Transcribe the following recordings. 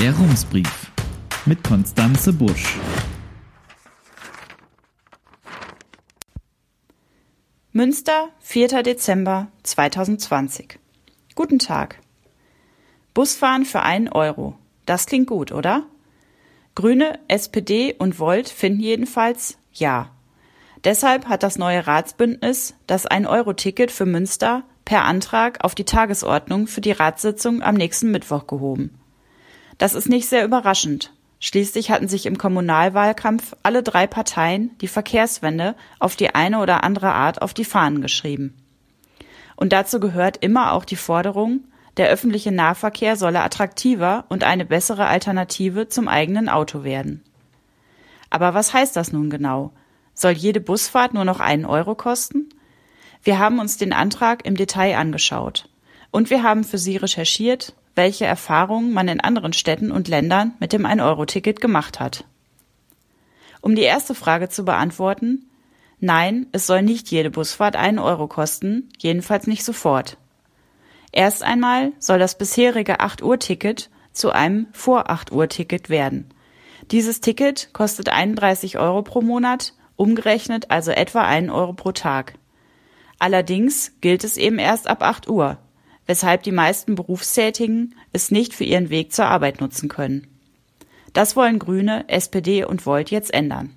Der Rumsbrief mit Konstanze Busch. Münster, 4. Dezember 2020. Guten Tag. Busfahren für einen Euro. Das klingt gut, oder? Grüne, SPD und Volt finden jedenfalls ja. Deshalb hat das neue Ratsbündnis das 1-Euro-Ticket für Münster per Antrag auf die Tagesordnung für die Ratssitzung am nächsten Mittwoch gehoben. Das ist nicht sehr überraschend. Schließlich hatten sich im Kommunalwahlkampf alle drei Parteien die Verkehrswende auf die eine oder andere Art auf die Fahnen geschrieben. Und dazu gehört immer auch die Forderung, der öffentliche Nahverkehr solle attraktiver und eine bessere Alternative zum eigenen Auto werden. Aber was heißt das nun genau? Soll jede Busfahrt nur noch einen Euro kosten? Wir haben uns den Antrag im Detail angeschaut. Und wir haben für Sie recherchiert, welche Erfahrungen man in anderen Städten und Ländern mit dem 1-Euro-Ticket gemacht hat. Um die erste Frage zu beantworten, nein, es soll nicht jede Busfahrt einen Euro kosten, jedenfalls nicht sofort. Erst einmal soll das bisherige 8-Uhr-Ticket zu einem Vor-8-Uhr-Ticket werden. Dieses Ticket kostet 31 Euro pro Monat, umgerechnet also etwa einen Euro pro Tag. Allerdings gilt es eben erst ab 8 Uhr, weshalb die meisten Berufstätigen es nicht für ihren Weg zur Arbeit nutzen können. Das wollen Grüne, SPD und Volt jetzt ändern.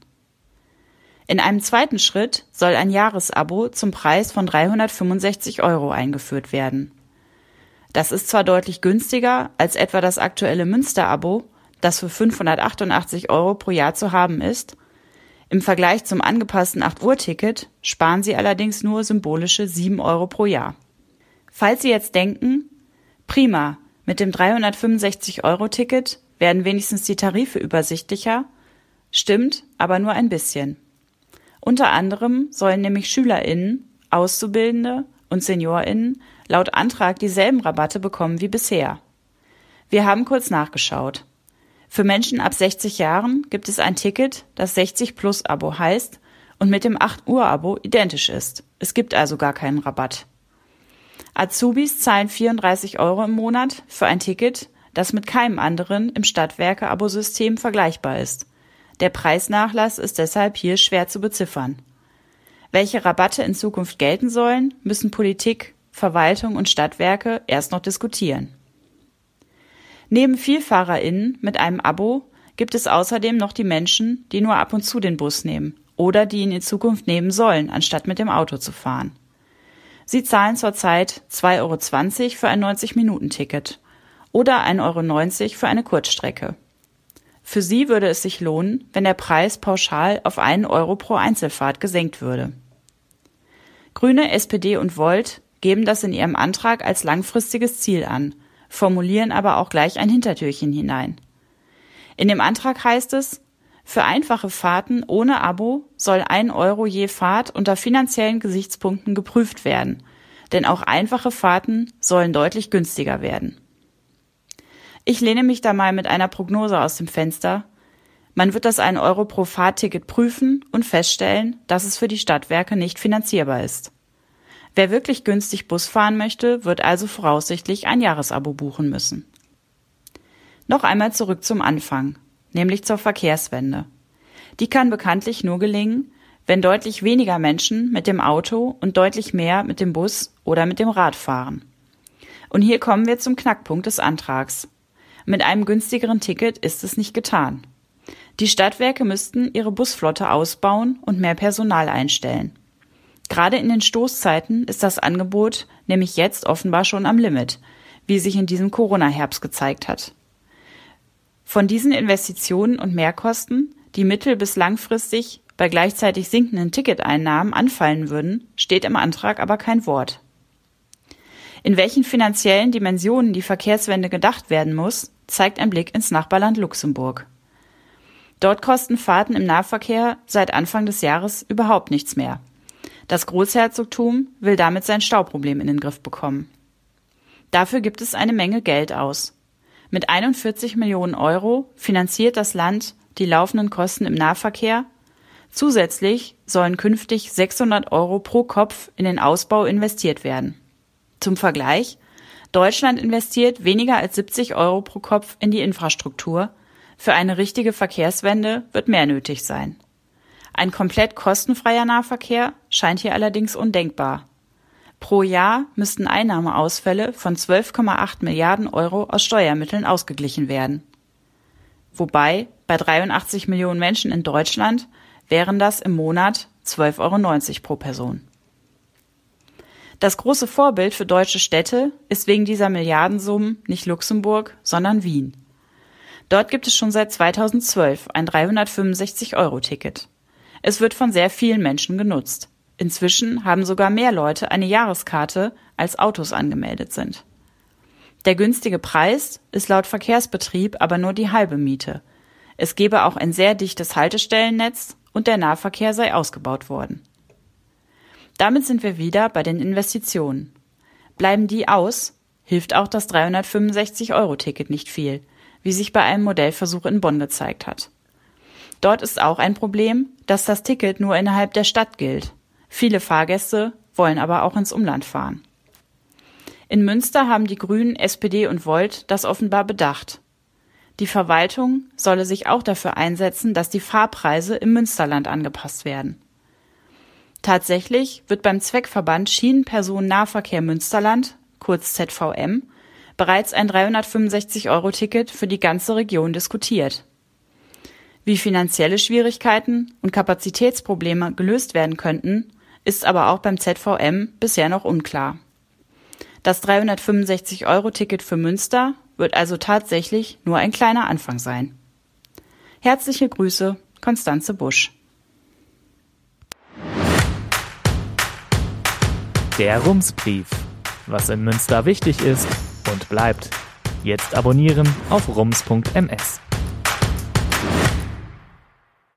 In einem zweiten Schritt soll ein Jahresabo zum Preis von 365 Euro eingeführt werden. Das ist zwar deutlich günstiger als etwa das aktuelle Münster-Abo, das für 588 Euro pro Jahr zu haben ist. Im Vergleich zum angepassten 8-Uhr-Ticket sparen Sie allerdings nur symbolische 7 Euro pro Jahr. Falls Sie jetzt denken, prima, mit dem 365-Euro-Ticket werden wenigstens die Tarife übersichtlicher, stimmt aber nur ein bisschen. Unter anderem sollen nämlich SchülerInnen, Auszubildende und SeniorInnen laut Antrag dieselben Rabatte bekommen wie bisher. Wir haben kurz nachgeschaut. Für Menschen ab 60 Jahren gibt es ein Ticket, das 60 Plus Abo heißt und mit dem 8 Uhr Abo identisch ist. Es gibt also gar keinen Rabatt. Azubis zahlen 34 Euro im Monat für ein Ticket, das mit keinem anderen im Stadtwerke-Abosystem vergleichbar ist. Der Preisnachlass ist deshalb hier schwer zu beziffern. Welche Rabatte in Zukunft gelten sollen, müssen Politik, Verwaltung und Stadtwerke erst noch diskutieren. Neben VielfahrerInnen mit einem Abo gibt es außerdem noch die Menschen, die nur ab und zu den Bus nehmen oder die ihn in Zukunft nehmen sollen, anstatt mit dem Auto zu fahren. Sie zahlen zurzeit 2,20 Euro für ein 90-Minuten-Ticket oder 1,90 Euro für eine Kurzstrecke. Für sie würde es sich lohnen, wenn der Preis pauschal auf einen Euro pro Einzelfahrt gesenkt würde. Grüne, SPD und Volt geben das in ihrem Antrag als langfristiges Ziel an, formulieren aber auch gleich ein Hintertürchen hinein. In dem Antrag heißt es, für einfache Fahrten ohne Abo soll ein Euro je Fahrt unter finanziellen Gesichtspunkten geprüft werden, denn auch einfache Fahrten sollen deutlich günstiger werden. Ich lehne mich da mal mit einer Prognose aus dem Fenster. Man wird das 1 Euro pro Fahrticket prüfen und feststellen, dass es für die Stadtwerke nicht finanzierbar ist. Wer wirklich günstig Bus fahren möchte, wird also voraussichtlich ein Jahresabo buchen müssen. Noch einmal zurück zum Anfang, nämlich zur Verkehrswende. Die kann bekanntlich nur gelingen, wenn deutlich weniger Menschen mit dem Auto und deutlich mehr mit dem Bus oder mit dem Rad fahren. Und hier kommen wir zum Knackpunkt des Antrags. Mit einem günstigeren Ticket ist es nicht getan. Die Stadtwerke müssten ihre Busflotte ausbauen und mehr Personal einstellen. Gerade in den Stoßzeiten ist das Angebot nämlich jetzt offenbar schon am Limit, wie sich in diesem Corona-Herbst gezeigt hat. Von diesen Investitionen und Mehrkosten, die mittel- bis langfristig bei gleichzeitig sinkenden Ticketeinnahmen anfallen würden, steht im Antrag aber kein Wort. In welchen finanziellen Dimensionen die Verkehrswende gedacht werden muss, zeigt ein Blick ins Nachbarland Luxemburg. Dort kosten Fahrten im Nahverkehr seit Anfang des Jahres überhaupt nichts mehr. Das Großherzogtum will damit sein Stauproblem in den Griff bekommen. Dafür gibt es eine Menge Geld aus. Mit 41 Millionen Euro finanziert das Land die laufenden Kosten im Nahverkehr. Zusätzlich sollen künftig 600 Euro pro Kopf in den Ausbau investiert werden. Zum Vergleich, Deutschland investiert weniger als 70 Euro pro Kopf in die Infrastruktur. Für eine richtige Verkehrswende wird mehr nötig sein. Ein komplett kostenfreier Nahverkehr scheint hier allerdings undenkbar. Pro Jahr müssten Einnahmeausfälle von 12,8 Milliarden Euro aus Steuermitteln ausgeglichen werden. Wobei bei 83 Millionen Menschen in Deutschland wären das im Monat 12,90 Euro pro Person. Das große Vorbild für deutsche Städte ist wegen dieser Milliardensummen nicht Luxemburg, sondern Wien. Dort gibt es schon seit 2012 ein 365-Euro-Ticket. Es wird von sehr vielen Menschen genutzt. Inzwischen haben sogar mehr Leute eine Jahreskarte, als Autos angemeldet sind. Der günstige Preis ist laut Verkehrsbetrieb aber nur die halbe Miete. Es gebe auch ein sehr dichtes Haltestellennetz und der Nahverkehr sei ausgebaut worden. Damit sind wir wieder bei den Investitionen. Bleiben die aus, hilft auch das 365-Euro-Ticket nicht viel, wie sich bei einem Modellversuch in Bonn gezeigt hat. Dort ist auch ein Problem, dass das Ticket nur innerhalb der Stadt gilt. Viele Fahrgäste wollen aber auch ins Umland fahren. In Münster haben die Grünen, SPD und Volt das offenbar bedacht. Die Verwaltung solle sich auch dafür einsetzen, dass die Fahrpreise im Münsterland angepasst werden. Tatsächlich wird beim Zweckverband Schienenpersonennahverkehr Münsterland, kurz ZVM, bereits ein 365-Euro-Ticket für die ganze Region diskutiert. Wie finanzielle Schwierigkeiten und Kapazitätsprobleme gelöst werden könnten, ist aber auch beim ZVM bisher noch unklar. Das 365-Euro-Ticket für Münster wird also tatsächlich nur ein kleiner Anfang sein. Herzliche Grüße, Konstanze Busch. Der Rumsbrief. Was in Münster wichtig ist und bleibt. Jetzt abonnieren auf rums.ms.